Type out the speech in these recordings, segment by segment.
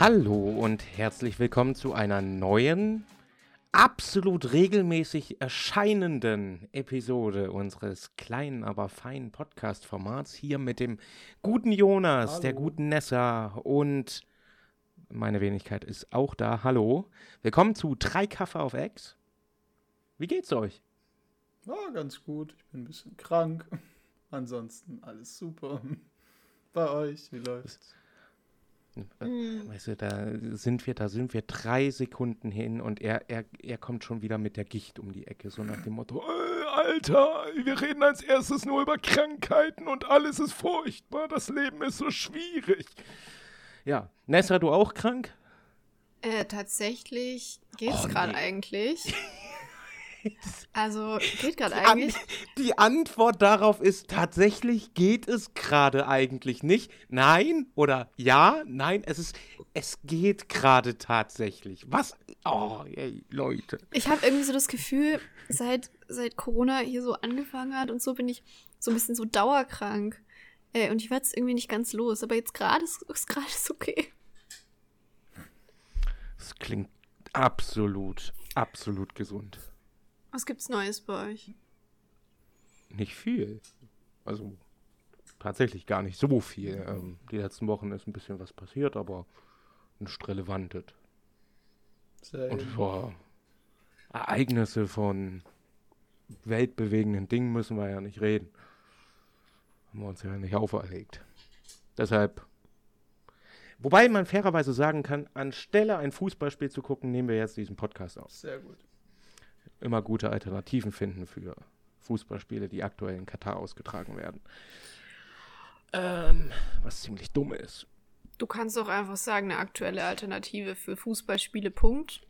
Hallo und herzlich willkommen zu einer neuen, absolut regelmäßig erscheinenden Episode unseres kleinen, aber feinen Podcast-Formats. Hier mit dem guten Jonas, Hallo. der guten Nessa und meine Wenigkeit ist auch da. Hallo. Willkommen zu Drei Kaffee auf Ex. Wie geht's euch? Ja, ganz gut. Ich bin ein bisschen krank. Ansonsten alles super. Bei euch, wie läuft's? Mhm. Weißt du, da sind wir, da sind wir drei Sekunden hin und er, er, er kommt schon wieder mit der Gicht um die Ecke, so nach dem Motto, äh, Alter, wir reden als erstes nur über Krankheiten und alles ist furchtbar, das Leben ist so schwierig. Ja, Nessa, du auch krank? Äh, tatsächlich geht's oh, gerade nee. eigentlich. Also geht gerade eigentlich. An die Antwort darauf ist tatsächlich geht es gerade eigentlich nicht. Nein oder ja, nein, es ist es geht gerade tatsächlich. Was? Oh, ey, Leute. Ich habe irgendwie so das Gefühl, seit seit Corona hier so angefangen hat und so bin ich so ein bisschen so dauerkrank. Äh, und ich werde es irgendwie nicht ganz los, aber jetzt gerade ist, ist gerade okay. Das klingt absolut, absolut gesund. Was gibt's Neues bei euch? Nicht viel. Also tatsächlich gar nicht so viel. Ähm, die letzten Wochen ist ein bisschen was passiert, aber nicht relevantes. Und vor Ereignisse von weltbewegenden Dingen müssen wir ja nicht reden. Haben wir uns ja nicht auferlegt. Deshalb. Wobei man fairerweise sagen kann, anstelle ein Fußballspiel zu gucken, nehmen wir jetzt diesen Podcast auf. Sehr gut immer gute Alternativen finden für Fußballspiele, die aktuell in Katar ausgetragen werden. Ähm, was ziemlich dumm ist. Du kannst doch einfach sagen, eine aktuelle Alternative für Fußballspiele, Punkt.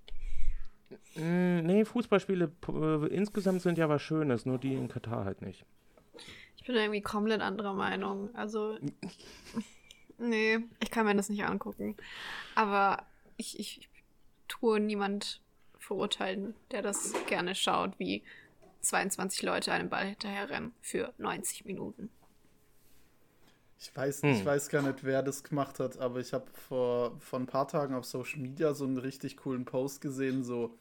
Mm, nee, Fußballspiele äh, insgesamt sind ja was Schönes, nur die in Katar halt nicht. Ich bin irgendwie komplett anderer Meinung. Also, nee, ich kann mir das nicht angucken. Aber ich, ich tue niemand verurteilen, der das gerne schaut, wie 22 Leute einem Ball hinterherrennen für 90 Minuten. Ich weiß, hm. ich weiß gar nicht, wer das gemacht hat, aber ich habe vor, vor ein paar Tagen auf Social Media so einen richtig coolen Post gesehen, so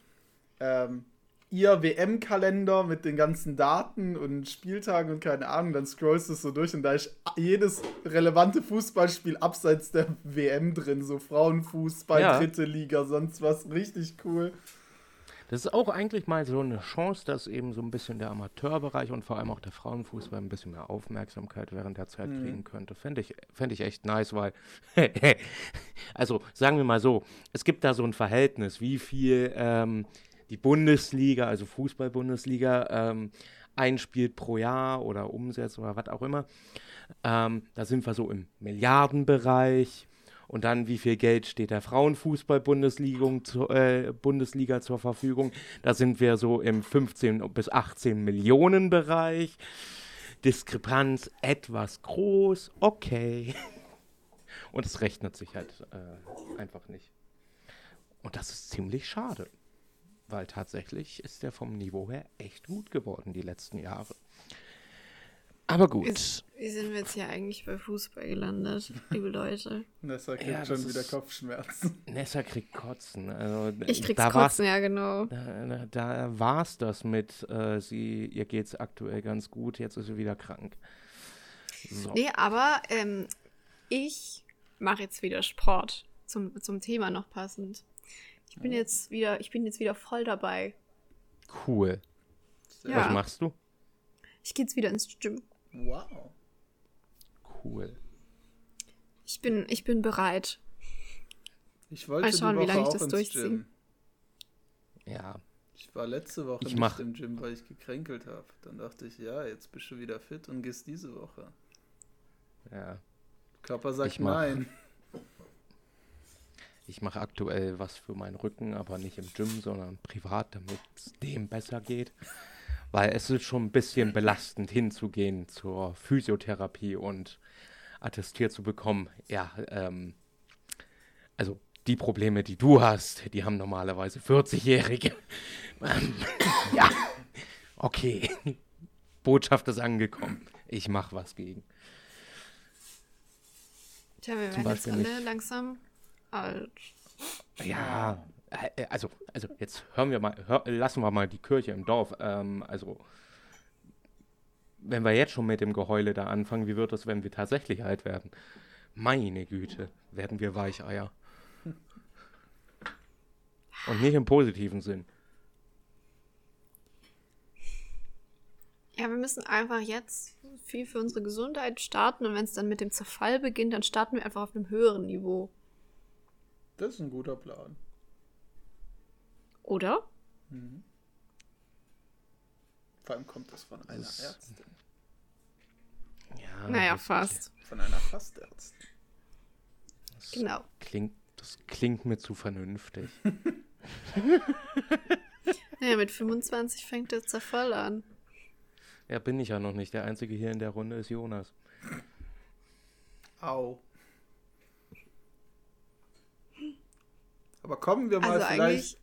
ähm, ihr WM-Kalender mit den ganzen Daten und Spieltagen und keine Ahnung, dann scrollst du es so durch und da ist jedes relevante Fußballspiel abseits der WM drin, so Frauenfußball, ja. dritte Liga, sonst was, richtig cool. Das ist auch eigentlich mal so eine Chance, dass eben so ein bisschen der Amateurbereich und vor allem auch der Frauenfußball ein bisschen mehr Aufmerksamkeit während der Zeit mhm. kriegen könnte. Fände ich, fänd ich echt nice, weil, also sagen wir mal so, es gibt da so ein Verhältnis, wie viel ähm, die Bundesliga, also Fußball-Bundesliga, ähm, einspielt pro Jahr oder umsetzt oder was auch immer. Ähm, da sind wir so im Milliardenbereich. Und dann, wie viel Geld steht der Frauenfußball-Bundesliga zu, äh, Bundesliga zur Verfügung? Da sind wir so im 15 bis 18 Millionen Bereich. Diskrepanz etwas groß, okay. Und es rechnet sich halt äh, einfach nicht. Und das ist ziemlich schade, weil tatsächlich ist der vom Niveau her echt gut geworden die letzten Jahre. Aber gut. Wie, wie, sind wir jetzt hier eigentlich bei Fußball gelandet, liebe Leute? Nessa kriegt ja, schon wieder Kopfschmerzen. Nessa kriegt Kotzen. Also, ich krieg's Kotzen, ja genau. Da, da war's das mit, äh, sie, ihr geht's aktuell ganz gut, jetzt ist sie wieder krank. So. Nee, aber ähm, ich mache jetzt wieder Sport. Zum, zum Thema noch passend. Ich bin jetzt wieder, ich bin jetzt wieder voll dabei. Cool. Ja. Was machst du? Ich gehe jetzt wieder ins Gym. Wow. Cool. Ich bin, ich bin bereit. Ich wollte Mal schauen, wie lange ich das durchziehe. Ja. Ich war letzte Woche ich nicht mach... im Gym, weil ich gekränkelt habe. Dann dachte ich, ja, jetzt bist du wieder fit und gehst diese Woche. Ja. Körper sagt ich nein. Ich mache aktuell was für meinen Rücken, aber nicht im Gym, sondern privat, damit es dem besser geht weil es ist schon ein bisschen belastend hinzugehen zur Physiotherapie und attestiert zu bekommen, ja, ähm, also die Probleme, die du hast, die haben normalerweise 40-Jährige. Ähm, ja, okay. Botschaft ist angekommen. Ich mache was gegen. Tja, wir werden jetzt alle langsam alt. Ja, also, also jetzt hören wir mal, hör, lassen wir mal die Kirche im Dorf. Ähm, also, wenn wir jetzt schon mit dem Geheule da anfangen, wie wird es, wenn wir tatsächlich alt werden? Meine Güte, werden wir Weicheier. Und nicht im positiven Sinn. Ja, wir müssen einfach jetzt viel für unsere Gesundheit starten und wenn es dann mit dem Zerfall beginnt, dann starten wir einfach auf einem höheren Niveau. Das ist ein guter Plan. Oder? Mhm. Vor allem kommt das von einer Das- Ärztin. Ja, Naja, fast. Von einer Fastärztin. Das Genau. Klingt, das klingt mir zu vernünftig. Naja, mit 25 fängt der Zerfall an. Ja, bin ich ja noch nicht. Der Einzige hier in der Runde ist Jonas. Au. Aber kommen wir mal Also vielleicht.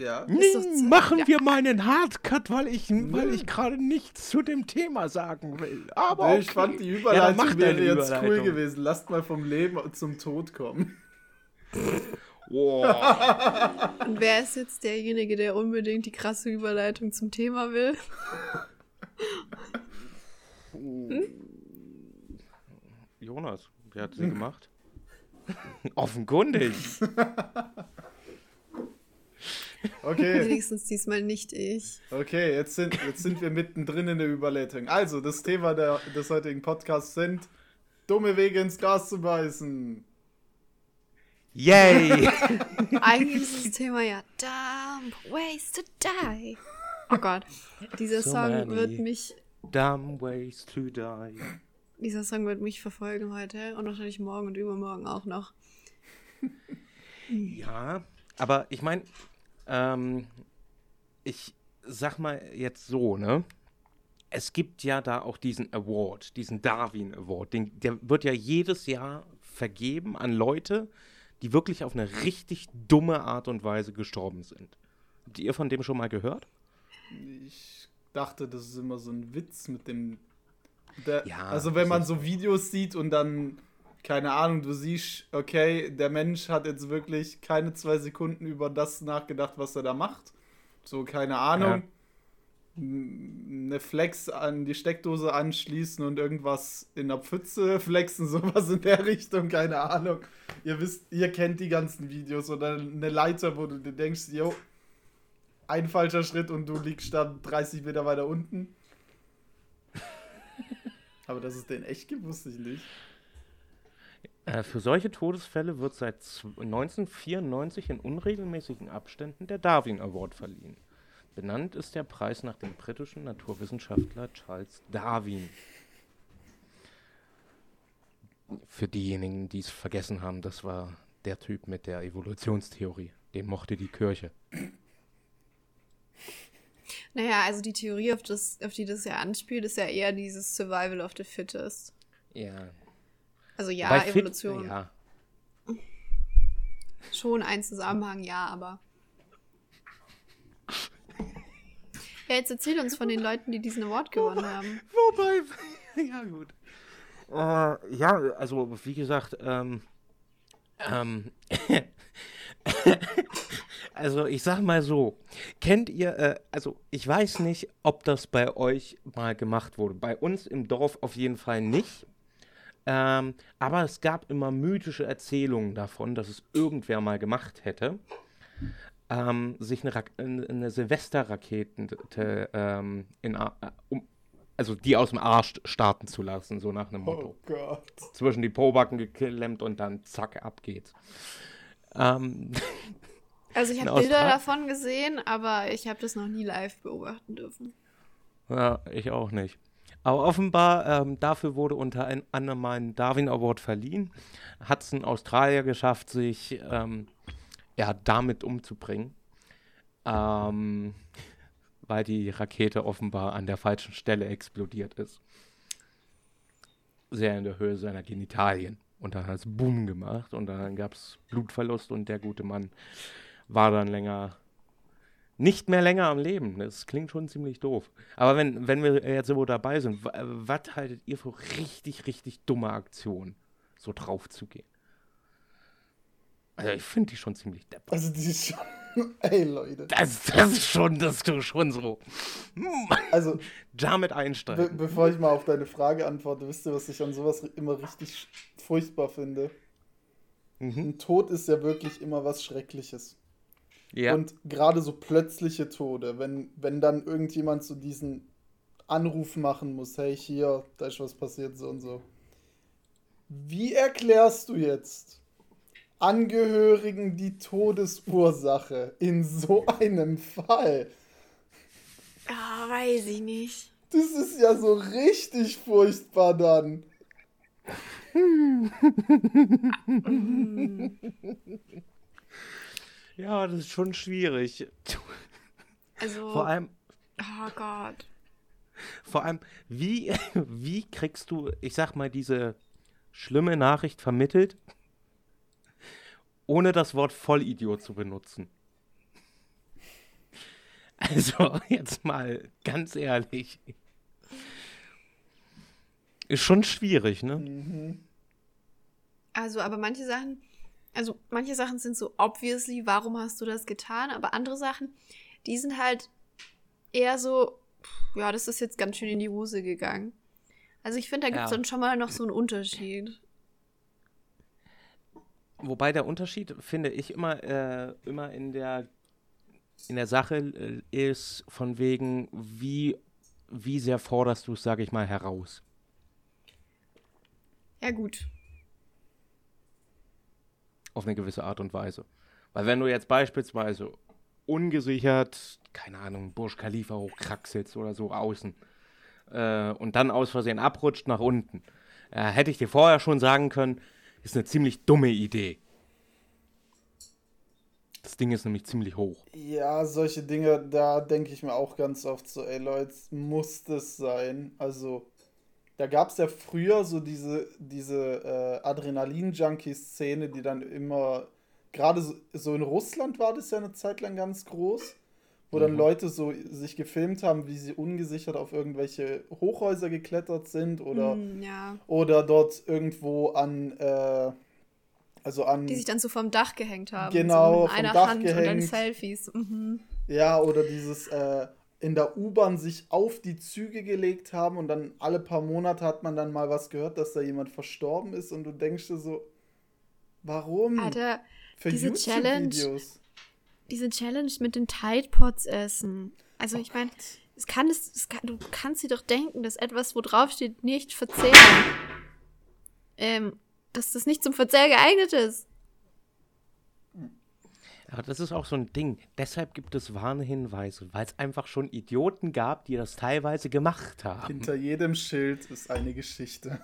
Ja. Zeit. machen Ja. wir mal einen Hardcut, weil ich, weil ich gerade nichts zu dem Thema sagen will. Aber Nee, okay. Ich fand die Ja, Überleitung mach wäre jetzt cool Überleitung. gewesen. Lasst mal vom Leben zum Tod kommen. Wow. und wer ist jetzt derjenige, der unbedingt die krasse Überleitung zum Thema will? Jonas, wer hat sie gemacht? Offenkundig. Okay, Wenigstens diesmal nicht ich. okay, jetzt sind, jetzt sind wir mittendrin in der Überleitung. Also, das Thema der, des heutigen Podcasts sind dumme Wege ins Gras zu beißen. Yay. Eigentlich ist das Thema ja Dumb Ways to Die. Oh Gott, dieser So Song many. wird mich, Dumb ways to die. dieser Song wird mich verfolgen heute und wahrscheinlich morgen und übermorgen auch noch. Ja, aber ich meine, ähm, ich sag mal jetzt so, ne? Es gibt ja da auch diesen Award, diesen Darwin Award. Den, der wird ja jedes Jahr vergeben an Leute, die wirklich auf eine richtig dumme Art und Weise gestorben sind. Habt ihr von dem schon mal gehört? Ich dachte, das ist immer so ein Witz mit dem. Der, Ja, also, wenn man so Videos sieht und dann, keine Ahnung, du siehst, okay, der Mensch hat jetzt wirklich keine zwei Sekunden über das nachgedacht, was er da macht. So, keine Ahnung. m- Eine Flex an die Steckdose anschließen und irgendwas in der Pfütze flexen, sowas in der Richtung, keine Ahnung. Ihr wisst, ihr kennt die ganzen Videos oder eine Leiter, wo du dir denkst, yo, ein falscher Schritt und du liegst dann 30 Meter weiter unten. Aber dass es den echt gibt, wusste ich nicht. Äh, für solche Todesfälle wird seit zw- 1994 in unregelmäßigen Abständen der Darwin Award verliehen. Benannt ist der Preis nach dem britischen Naturwissenschaftler Charles Darwin. Für diejenigen, die es vergessen haben, das war der Typ mit der Evolutionstheorie. Den mochte die Kirche. Naja, also die Theorie, auf, das, auf die das ja anspielt, ist ja eher dieses Survival of the Fittest. Ja. Also ja, Bei Fit- Evolution. Ja. Schon ein Zusammenhang, ja, aber. Ja, jetzt erzähl uns von den Leuten, die diesen Award gewonnen haben. Wobei, ja gut. Äh, ja, also wie gesagt, ähm, ähm, also ich sag mal so, kennt ihr, äh, also ich weiß nicht, ob das bei euch mal gemacht wurde. Bei uns im Dorf auf jeden Fall nicht. Ähm, aber es gab immer mythische Erzählungen davon, dass es irgendwer mal gemacht hätte. Ähm, sich eine, eine Silvesterrakete ähm, in, äh, um, also die aus dem Arsch starten zu lassen, so nach einem Motto. Oh Gott. Zwischen die Pobacken geklemmt und dann zack, ab geht's. Ähm, Also ich habe Bilder Austral- davon gesehen, aber ich habe das noch nie live beobachten dürfen. ja, ich auch nicht. Aber offenbar, ähm, dafür wurde unter anderem ein Darwin Award verliehen. Hat es ein Australier geschafft, sich ähm, ja, damit umzubringen. Ähm, weil die Rakete offenbar an der falschen Stelle explodiert ist. Sehr in der Höhe seiner Genitalien. Und dann hat es Boom gemacht und dann gab es Blutverlust und der gute Mann war dann länger, nicht mehr länger am Leben. Das klingt schon ziemlich doof. Aber wenn, wenn wir jetzt so dabei sind, wa- was haltet ihr für richtig, richtig dumme Aktionen, so drauf zu gehen? Also ich finde die schon ziemlich deppert. Also die ist schon. Ey, Leute. Das, das ist schon, das ist schon so. Also. Damit einsteigen. Be bevor ich mal auf deine Frage antworte, wisst ihr, was ich an sowas immer richtig furchtbar finde? Mhm. Ein Tod ist ja wirklich immer was Schreckliches. Ja. Und gerade so plötzliche Tode, wenn, wenn dann irgendjemand so diesen Anruf machen muss, hey, hier, da ist was passiert, so und so. Wie erklärst du jetzt Angehörigen die Todesursache in so einem Fall? Ah, weiß ich nicht. Das ist ja so richtig furchtbar dann. ja, das ist schon schwierig. Also. Vor allem. Oh Gott. Vor allem, wie, wie kriegst du, ich sag mal, diese schlimme Nachricht vermittelt, ohne das Wort Vollidiot zu benutzen? Also, jetzt mal ganz ehrlich. Ist schon schwierig, ne? Mhm. Also, aber manche Sachen, also manche Sachen sind so obviously, warum hast du das getan? Aber andere Sachen, die sind halt eher so, ja, das ist jetzt ganz schön in die Hose gegangen. Also ich finde, da gibt es ja. dann schon mal noch so einen Unterschied. Wobei der Unterschied, finde ich, immer, äh, immer in der in der Sache äh, ist von wegen, wie, wie sehr forderst du es, sage ich mal, heraus. Ja, gut. Auf eine gewisse Art und Weise. Weil wenn du jetzt beispielsweise ungesichert, keine Ahnung, Bursch Khalifa hochkraxelst oder so außen äh, und dann aus Versehen abrutscht nach unten, äh, hätte ich dir vorher schon sagen können, ist eine ziemlich dumme Idee. Das Ding ist nämlich ziemlich hoch. Ja, solche Dinge, da denke ich mir auch ganz oft so, ey Leute, muss das sein? Also, da gab es ja früher so diese, diese äh, Adrenalin-Junkie-Szene, die dann immer gerade so, so, in Russland war das ja eine Zeit lang ganz groß, wo mhm. dann Leute so sich gefilmt haben, wie sie ungesichert auf irgendwelche Hochhäuser geklettert sind oder, mm, ja. oder dort irgendwo an äh, also an die sich dann so vom Dach gehängt haben, genau so mit einer Dach Hand gehängt. und dann Selfies. Mhm. Ja, oder dieses äh, in der U-Bahn sich auf die Züge gelegt haben und dann alle paar Monate hat man dann mal was gehört, dass da jemand verstorben ist und du denkst dir so, warum? Alter, für diese Challenge, diese Challenge mit den Tide Pods essen. Also ich meine, es kann es, es kann, du kannst dir doch denken, dass etwas, wo drauf steht, nicht verzehren, ähm, dass das nicht zum Verzehr geeignet ist. Ja, das ist auch so ein Ding. Deshalb gibt es Warnhinweise, weil es einfach schon Idioten gab, die das teilweise gemacht haben. Hinter jedem Schild ist eine Geschichte.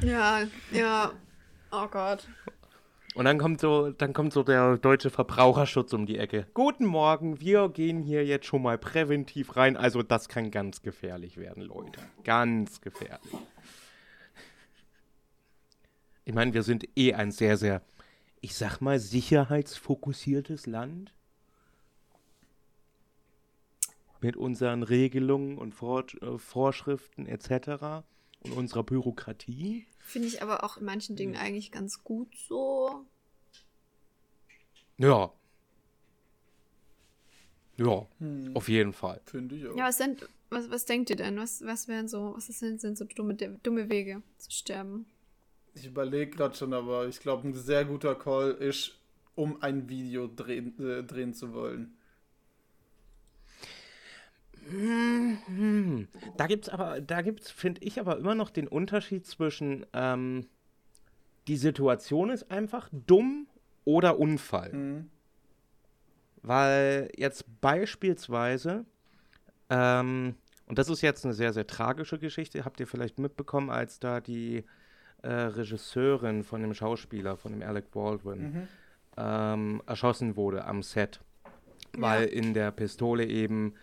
Ja, ja. Oh Gott. Und dann kommt so, dann kommt so der deutsche Verbraucherschutz um die Ecke. Guten Morgen, wir gehen hier jetzt schon mal präventiv rein. Also das kann ganz gefährlich werden, Leute. Ganz gefährlich. Ich meine, wir sind eh ein sehr, sehr, ich sag mal, sicherheitsfokussiertes Land. Mit unseren Regelungen und Vor äh, Vorschriften etc. und unserer Bürokratie. Finde ich aber auch in manchen Dingen eigentlich ganz gut so. Ja. Ja, hm. auf jeden Fall. Finde ich auch. Ja, was, sind, was, was denkt ihr denn? Was, was wären so, was sind, sind so dumme, dumme Wege zu sterben? Ich überlege gerade schon, aber ich glaube, ein sehr guter Call ist, um ein Video drehen, äh, drehen zu wollen. Da gibt's aber, da gibt's, finde ich, aber immer noch den Unterschied zwischen ähm, die Situation ist einfach dumm oder Unfall. Mhm. Weil jetzt beispielsweise, ähm, und das ist jetzt eine sehr, sehr tragische Geschichte, habt ihr vielleicht mitbekommen, als da die äh, Regisseurin von dem Schauspieler, von dem Alec Baldwin, mhm. ähm, erschossen wurde am Set, weil ja. in der Pistole eben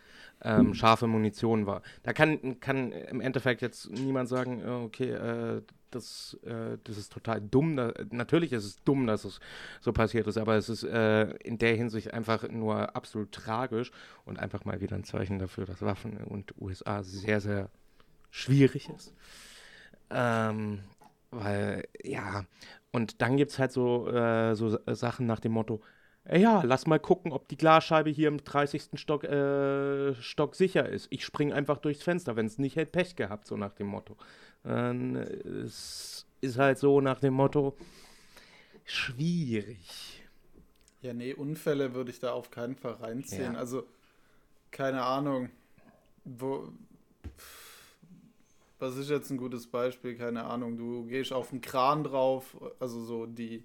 ähm, scharfe Munition war. Da kann, kann im Endeffekt jetzt niemand sagen, äh, okay, äh, das, äh, das ist total dumm. Da, natürlich ist es dumm, dass es so passiert ist, aber es ist äh, in der Hinsicht einfach nur absolut tragisch und einfach mal wieder ein Zeichen dafür, dass Waffen und USA sehr, sehr schwierig ist. Ähm, weil, ja, Und dann gibt es halt so, äh, so Sachen nach dem Motto, ja, lass mal gucken, ob die Glasscheibe hier im 30. Stock, äh, Stock sicher ist. Ich springe einfach durchs Fenster, wenn es nicht hätte Pech gehabt, so nach dem Motto. Ähm, es ist halt so nach dem Motto, schwierig. Ja, nee, Unfälle würde ich da auf keinen Fall reinziehen. Ja. Also, keine Ahnung, wo. Was ist jetzt ein gutes Beispiel? Keine Ahnung, du gehst auf einen Kran drauf, also so die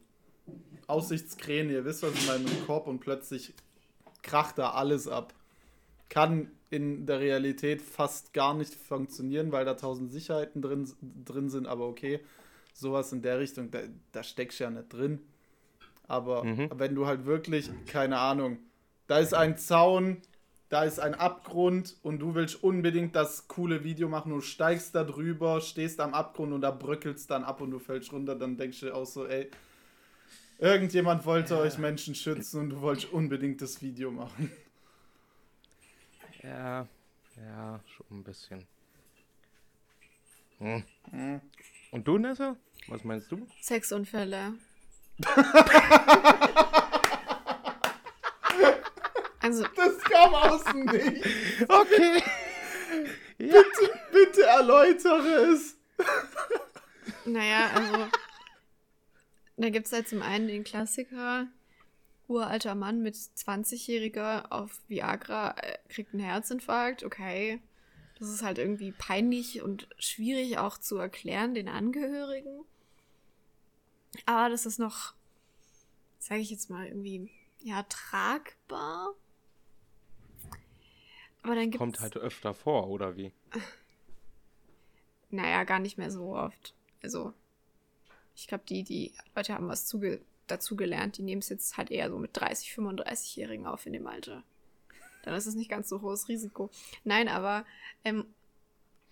Aussichtskräne, ihr wisst, was ich meine, im Korb und plötzlich kracht da alles ab. Kann in der Realität fast gar nicht funktionieren, weil da tausend Sicherheiten drin, drin sind, aber okay, sowas in der Richtung, da, da steckst du ja nicht drin. Aber mhm. wenn du halt wirklich, keine Ahnung, da ist ein Zaun, da ist ein Abgrund und du willst unbedingt das coole Video machen, du steigst da drüber, stehst am Abgrund und da bröckelst dann ab und du fällst runter, dann denkst du auch so, ey, irgendjemand wollte ja. euch Menschen schützen und du wolltest unbedingt das Video machen. Ja, ja, schon ein bisschen. Hm. Hm. Und du, Nessa? Was meinst du? Sexunfälle. also. Das kam aus dem Nichts. Okay. Ja. Bitte, bitte erläutere es. Naja, also. Da gibt es halt zum einen den Klassiker, uralter Mann mit 20-Jähriger auf Viagra äh, kriegt einen Herzinfarkt, okay. Das ist halt irgendwie peinlich und schwierig auch zu erklären den Angehörigen. Aber das ist noch, sage ich jetzt mal, irgendwie, ja, tragbar. Aber dann gibt's, Kommt halt öfter vor, oder wie? Naja, gar nicht mehr so oft. Also, ich glaube, die, die Leute haben was zuge dazugelernt. Die nehmen es jetzt halt eher so mit 30, 35-Jährigen auf in dem Alter. Dann ist es nicht ganz so hohes Risiko. Nein, aber ähm,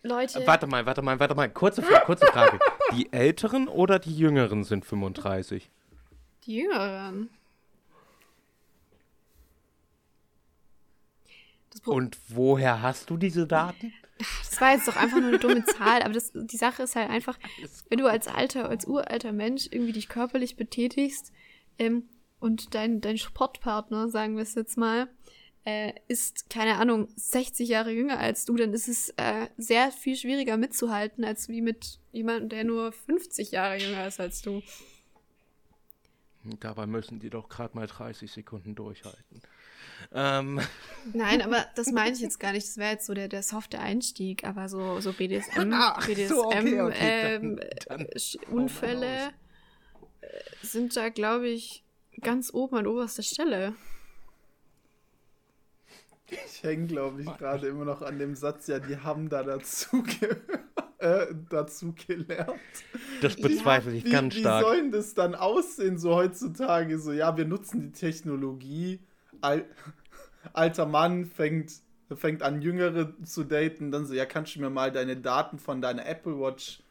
Leute. Warte mal, warte mal, warte mal. Kurze, kurze Frage. die Älteren oder die Jüngeren sind 35? Die Jüngeren. Und woher hast du diese Daten? Das war jetzt doch einfach nur eine dumme Zahl, aber das, die Sache ist halt einfach, wenn du als alter, als uralter Mensch irgendwie dich körperlich betätigst ähm, und dein, dein Sportpartner, sagen wir es jetzt mal, äh, ist, keine Ahnung, 60 Jahre jünger als du, dann ist es äh, sehr viel schwieriger mitzuhalten, als wie mit jemandem, der nur 50 Jahre jünger ist als du. Dabei müssen die doch gerade mal 30 Sekunden durchhalten. Ähm. Nein, aber das meine ich jetzt gar nicht. Das wäre jetzt so der, der softe Einstieg, aber so, so BDSM, Ach, BDSM so, okay, okay, ähm, dann, dann. Unfälle äh, sind da, glaube ich, ganz oben an oberster Stelle. Ich hänge, glaube ich, gerade immer noch an dem Satz, ja, die haben da dazu, ge äh, dazu gelernt. Das bezweifle ja, ich ganz wie, stark. Wie soll das dann aussehen, so heutzutage? So, ja, wir nutzen die Technologie. Al alter Mann fängt, fängt an, Jüngere zu daten. Dann so, ja, kannst du mir mal deine Daten von deiner Apple Watch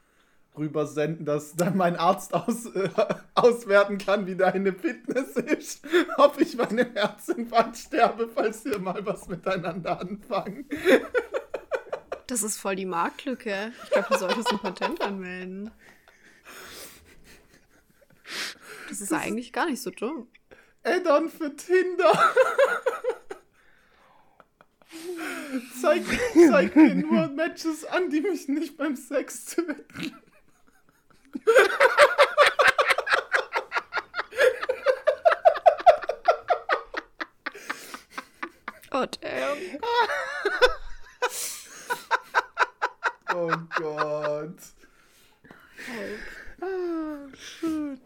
rübersenden, dass dann mein Arzt aus, äh, auswerten kann, wie deine Fitness ist, ob ich bei einem Herzinfarkt sterbe, falls wir mal was miteinander anfangen. Das ist voll die Marktlücke. Ich glaube, du solltest ein Patent anmelden. Das ist das eigentlich gar nicht so dumm. Add-on für Tinder. zeig, zeig mir nur Matches an, die mich nicht beim Sex töten. oh, damn. oh Gott. Ah, schön.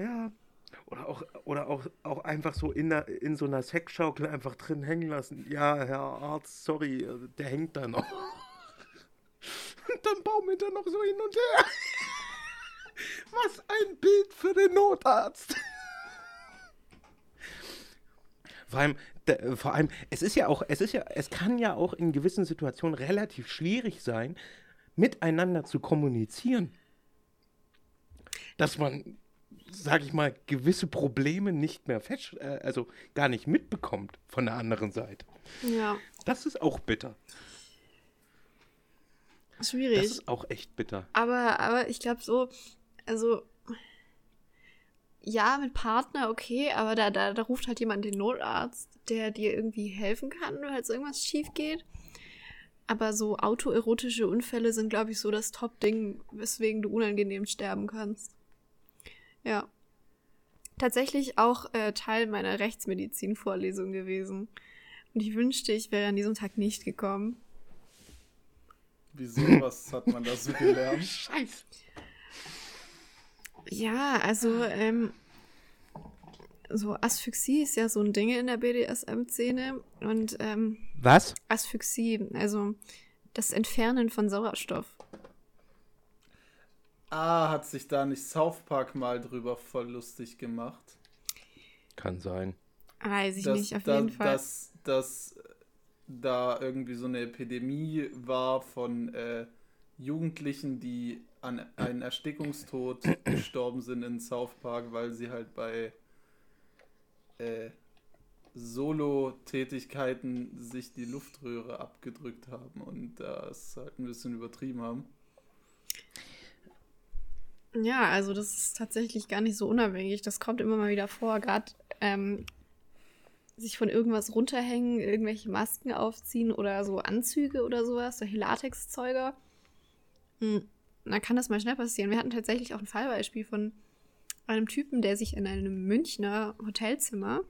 Ja. Oder auch, oder auch, auch einfach so in, der, in so einer Sexschaukel einfach drin hängen lassen. Ja, Herr Arzt, sorry, der hängt da noch. Und dann baumelt er noch so hin und her. Was ein Bild für den Notarzt. Vor allem, vor allem, es ist ja auch, es ist ja, es kann ja auch in gewissen Situationen relativ schwierig sein, miteinander zu kommunizieren. Dass man, sag ich mal, gewisse Probleme nicht mehr fest, äh, also gar nicht mitbekommt von der anderen Seite. Ja. Das ist auch bitter. Schwierig. Das ist auch echt bitter. Aber, aber ich glaube so, also ja, mit Partner okay, aber da, da, da ruft halt jemand den Notarzt, der dir irgendwie helfen kann, halt irgendwas schief geht. Aber so autoerotische Unfälle sind, glaube ich, so das Top-Ding, weswegen du unangenehm sterben kannst. Ja. Tatsächlich auch äh, Teil meiner Rechtsmedizin-Vorlesung gewesen. Und ich wünschte, ich wäre an diesem Tag nicht gekommen. Wieso? Was hat man da so gelernt? Scheiße. Ja, also, ähm, so Asphyxie ist ja so ein Ding in der BDSM-Szene. Und, ähm, Was? Asphyxie, also das Entfernen von Sauerstoff. Ah, hat sich da nicht South Park mal drüber voll lustig gemacht? Kann sein. Weiß ich dass, nicht, auf da, jeden Fall. Dass, dass da irgendwie so eine Epidemie war von äh, Jugendlichen, die an einen Erstickungstod gestorben sind in South Park, weil sie halt bei äh, Solo-Tätigkeiten sich die Luftröhre abgedrückt haben und das halt ein bisschen übertrieben haben. Ja, also das ist tatsächlich gar nicht so unabhängig. Das kommt immer mal wieder vor. Gerade ähm, sich von irgendwas runterhängen, irgendwelche Masken aufziehen oder so Anzüge oder sowas, solche Latexzeuge. Hm, dann kann das mal schnell passieren. Wir hatten tatsächlich auch ein Fallbeispiel von einem Typen, der sich in einem Münchner Hotelzimmer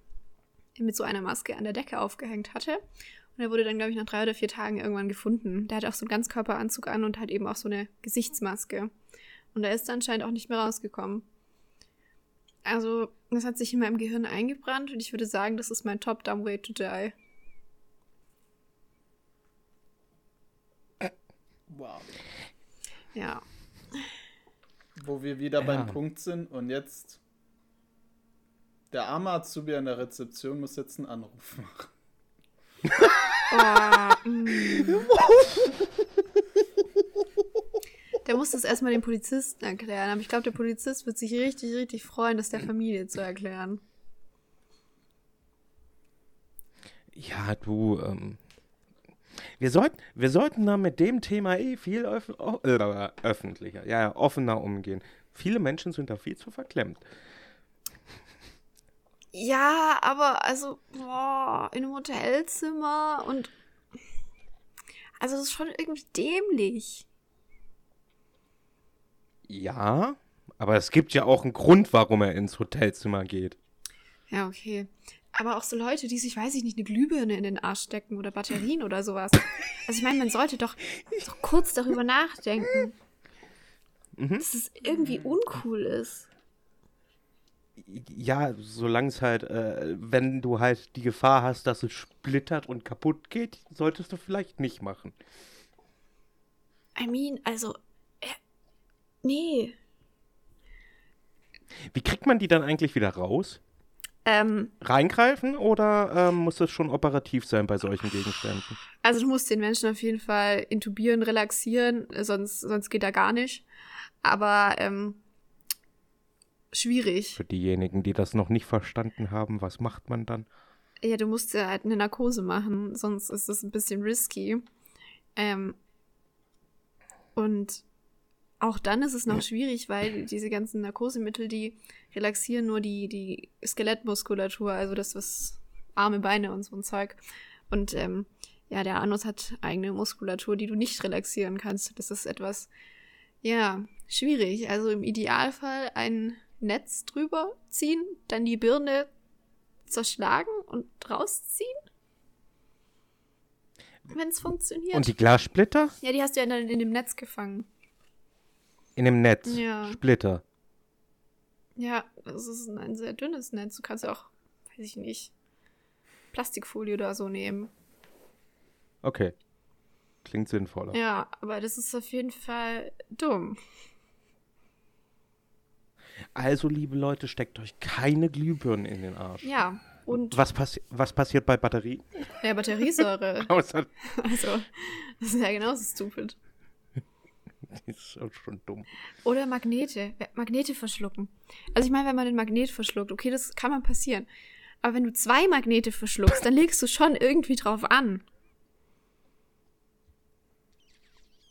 mit so einer Maske an der Decke aufgehängt hatte. Und er wurde dann, glaube ich, nach drei oder vier Tagen irgendwann gefunden. Der hatte auch so einen Ganzkörperanzug an und halt eben auch so eine Gesichtsmaske. Und er ist anscheinend auch nicht mehr rausgekommen. Also, das hat sich in meinem Gehirn eingebrannt und ich würde sagen, das ist mein top-dumb way to die. Wow. Ja. Wo wir wieder ja. beim Punkt sind und jetzt der arme Azubi an der Rezeption muss jetzt einen Anruf machen. oh, mm. Der muss das erstmal dem Polizisten erklären. Aber ich glaube, der Polizist wird sich richtig, richtig freuen, das der Familie zu erklären. Ja, du, ähm, wir, sollten, wir sollten da mit dem Thema eh viel öf äh, öffentlicher, ja, offener umgehen. Viele Menschen sind da viel zu verklemmt. Ja, aber also, boah, in einem Hotelzimmer und. Also, das ist schon irgendwie dämlich. Ja, aber es gibt ja auch einen Grund, warum er ins Hotelzimmer geht. Ja, okay. Aber auch so Leute, die sich, weiß ich nicht, eine Glühbirne in den Arsch stecken oder Batterien oder sowas. Also ich meine, man sollte doch, doch kurz darüber nachdenken, mhm. dass es irgendwie uncool ist. Ja, solange es halt, äh, wenn du halt die Gefahr hast, dass es splittert und kaputt geht, solltest du vielleicht nicht machen. I mean, also Nee. Wie kriegt man die dann eigentlich wieder raus? Ähm, Reingreifen oder ähm, muss das schon operativ sein bei solchen Gegenständen? Also du musst den Menschen auf jeden Fall intubieren, relaxieren, sonst, sonst geht er gar nicht. Aber ähm, schwierig. Für diejenigen, die das noch nicht verstanden haben, was macht man dann? Ja, du musst ja halt eine Narkose machen, sonst ist das ein bisschen risky. Ähm, und auch dann ist es noch schwierig, weil diese ganzen Narkosemittel, die relaxieren nur die, die Skelettmuskulatur, also das, was Arme, Beine und so ein Zeug. Und ähm, ja, der Anus hat eigene Muskulatur, die du nicht relaxieren kannst. Das ist etwas, ja, schwierig. Also im Idealfall ein Netz drüber ziehen, dann die Birne zerschlagen und rausziehen. Wenn es funktioniert. Und die Glassplitter? Ja, die hast du ja dann in dem Netz gefangen. In dem Netz. Ja. Splitter. Ja, das ist ein sehr dünnes Netz. Du kannst ja auch, weiß ich nicht, Plastikfolie oder so nehmen. Okay. Klingt sinnvoller. Ja, aber das ist auf jeden Fall dumm. Also, liebe Leute, steckt euch keine Glühbirnen in den Arsch. Ja, und. Was, passi was passiert bei Batterien? Ja, Batteriesäure. also, das ist ja genauso stupid. Die ist schon dumm. Oder Magnete. Magnete verschlucken. Also ich meine, wenn man den Magnet verschluckt, okay, das kann mal passieren. Aber wenn du zwei Magnete verschluckst, dann legst du schon irgendwie drauf an.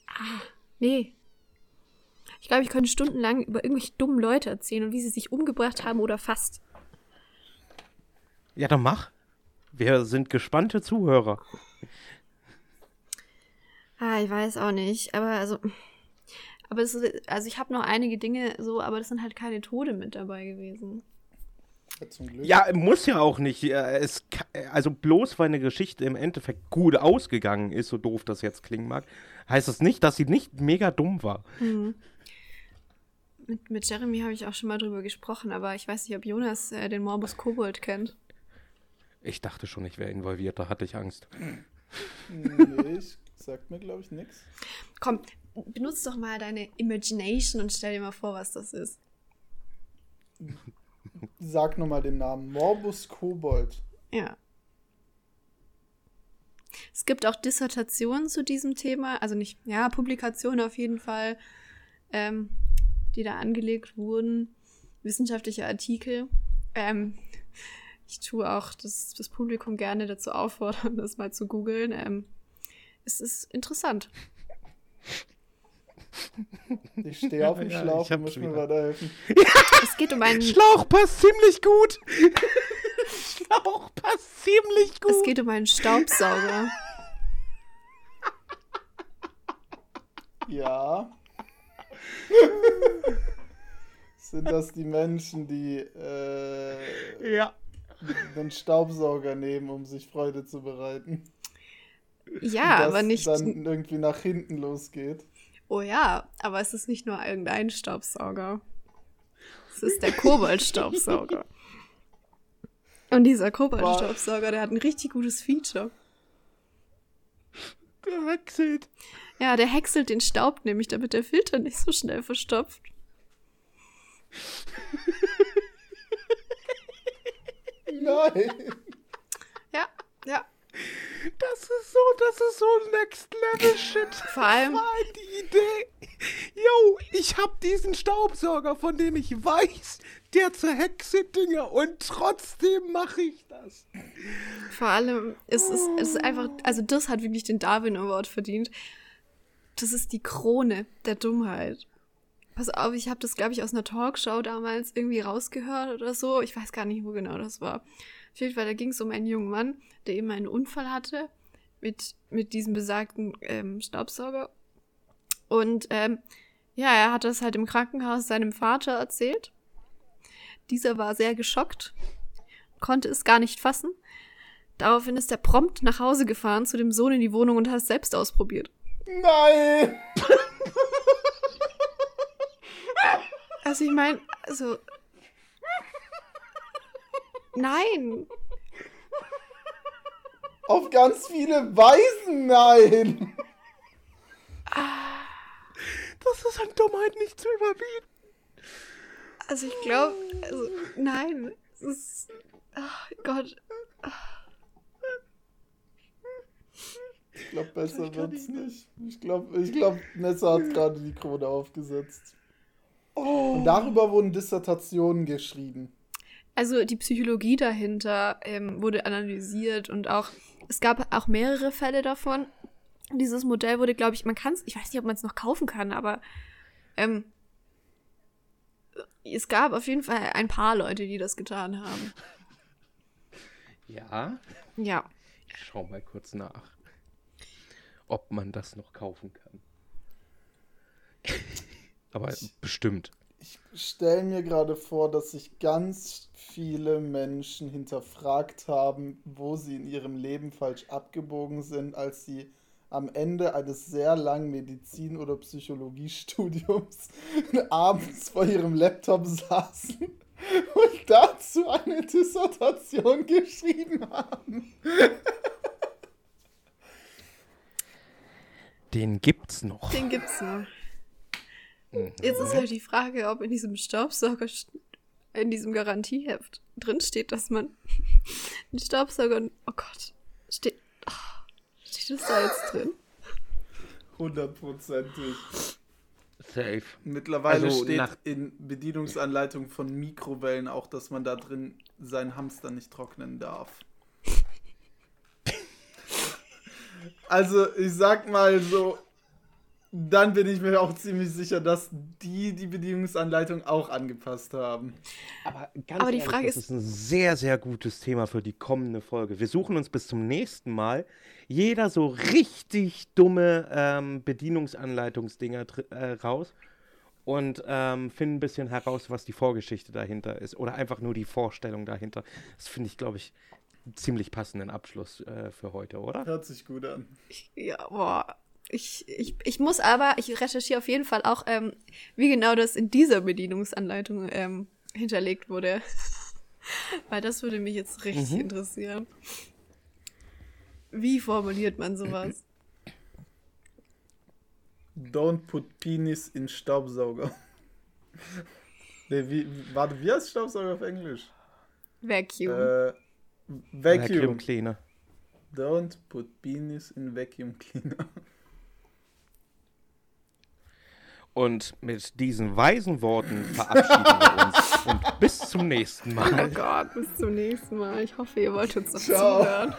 Ah, nee. Ich glaube, ich könnte stundenlang über irgendwelche dummen Leute erzählen und wie sie sich umgebracht haben oder fast. Ja, dann mach. Wir sind gespannte Zuhörer. Ah, ich weiß auch nicht. Aber also. Aber es ist, also ich habe noch einige Dinge so, aber das sind halt keine Tode mit dabei gewesen. Ja, muss ja auch nicht. Es, also bloß weil eine Geschichte im Endeffekt gut ausgegangen ist, so doof das jetzt klingen mag, heißt das nicht, dass sie nicht mega dumm war. Mhm. Mit, mit Jeremy habe ich auch schon mal drüber gesprochen, aber ich weiß nicht, ob Jonas äh, den Morbus Kobold kennt. Ich dachte schon, ich wäre involviert, da hatte ich Angst. nee, ich sagt mir, glaube ich, nichts. Komm, benutzt doch mal deine Imagination und stell dir mal vor, was das ist. Sag nochmal den Namen. Morbus Kobold. Ja. Es gibt auch Dissertationen zu diesem Thema, also nicht, ja, Publikationen auf jeden Fall, ähm, die da angelegt wurden, wissenschaftliche Artikel. Ähm, ich tue auch das, das Publikum gerne dazu auffordern, das mal zu googeln. Ähm, es ist interessant. Ich stehe auf dem ja, Schlauch und muss mir weiterhelfen. Es geht um einen. Schlauch passt ziemlich gut. Schlauch passt ziemlich gut. Es geht um einen Staubsauger. Ja. Sind das die Menschen, die äh, ja. einen Staubsauger nehmen, um sich Freude zu bereiten? Ja, aber nicht. dann irgendwie nach hinten losgeht. Oh ja, aber es ist nicht nur irgendein Staubsauger. Es ist der Koboldstaubsauger. Und dieser Koboldstaubsauger, der hat ein richtig gutes Feature. Der häckselt. Ja, der häckselt den Staub nämlich, damit der Filter nicht so schnell verstopft. Nein. Ja, ja. Das ist so, das ist so Next Level Shit. Vor allem das war die Idee. Yo, ich hab diesen Staubsauger, von dem ich weiß, der zerhext Dinge und trotzdem mache ich das. Vor allem ist es, es ist einfach, also das hat wirklich den Darwin Award verdient. Das ist die Krone der Dummheit. Pass auf, ich habe das, glaube ich, aus einer Talkshow damals irgendwie rausgehört oder so. Ich weiß gar nicht, wo genau das war. Auf jeden Fall, da ging es um einen jungen Mann, der eben einen Unfall hatte mit, mit diesem besagten ähm, Staubsauger. Und ähm, ja, er hat das halt im Krankenhaus seinem Vater erzählt. Dieser war sehr geschockt, konnte es gar nicht fassen. Daraufhin ist er prompt nach Hause gefahren zu dem Sohn in die Wohnung und hat es selbst ausprobiert. Nein! Also ich meine, also Nein. Auf ganz viele Weisen nein. Das ist an Dummheit nicht zu überbieten. Also ich glaube, also nein. Es ist, oh Gott. Ich glaube, besser ich wird's nicht. Ich glaube, ich glaub, Nessa hat gerade die Krone aufgesetzt. Oh. Und darüber wurden Dissertationen geschrieben. Also die Psychologie dahinter ähm, wurde analysiert und auch, es gab auch mehrere Fälle davon. Dieses Modell wurde, glaube ich, man kann es, ich weiß nicht, ob man es noch kaufen kann, aber ähm, es gab auf jeden Fall ein paar Leute, die das getan haben. Ja? Ja. Ich schau mal kurz nach, ob man das noch kaufen kann. aber bestimmt ich stelle mir gerade vor, dass sich ganz viele Menschen hinterfragt haben, wo sie in ihrem Leben falsch abgebogen sind, als sie am Ende eines sehr langen Medizin- oder Psychologiestudiums abends vor ihrem Laptop saßen und dazu eine Dissertation geschrieben haben. Den gibt's noch. Den gibt's noch. Mhm. Jetzt ist halt die Frage, ob in diesem Staubsauger, in diesem Garantieheft drin steht, dass man den Staubsauger, oh Gott, steht, oh, steht das da jetzt drin? Hundertprozentig. Safe. Mittlerweile also steht in Bedienungsanleitung von Mikrowellen auch, dass man da drin seinen Hamster nicht trocknen darf. also, ich sag mal so, dann bin ich mir auch ziemlich sicher, dass die die Bedienungsanleitung auch angepasst haben. Aber, ganz Aber die ehrlich, Frage das ist, ist ein sehr, sehr gutes Thema für die kommende Folge. Wir suchen uns bis zum nächsten Mal jeder so richtig dumme ähm, Bedienungsanleitungsdinger äh, raus und ähm, finden ein bisschen heraus, was die Vorgeschichte dahinter ist oder einfach nur die Vorstellung dahinter. Das finde ich, glaube ich, ziemlich passenden Abschluss äh, für heute, oder? Hört sich gut an. Ja, boah. Ich, ich, ich muss aber, ich recherchiere auf jeden Fall auch, ähm, wie genau das in dieser Bedienungsanleitung ähm, hinterlegt wurde. Weil das würde mich jetzt richtig mhm. interessieren. Wie formuliert man sowas? Don't put penis in Staubsauger. nee, wie, warte, wie heißt Staubsauger auf Englisch? Vacuum. Äh, Vacuum. Vacuum Cleaner. Don't put penis in Vacuum Cleaner. Und mit diesen weisen Worten verabschieden wir uns. Und bis zum nächsten Mal. Oh Gott, bis zum nächsten Mal. Ich hoffe, ihr wollt uns noch zuhören.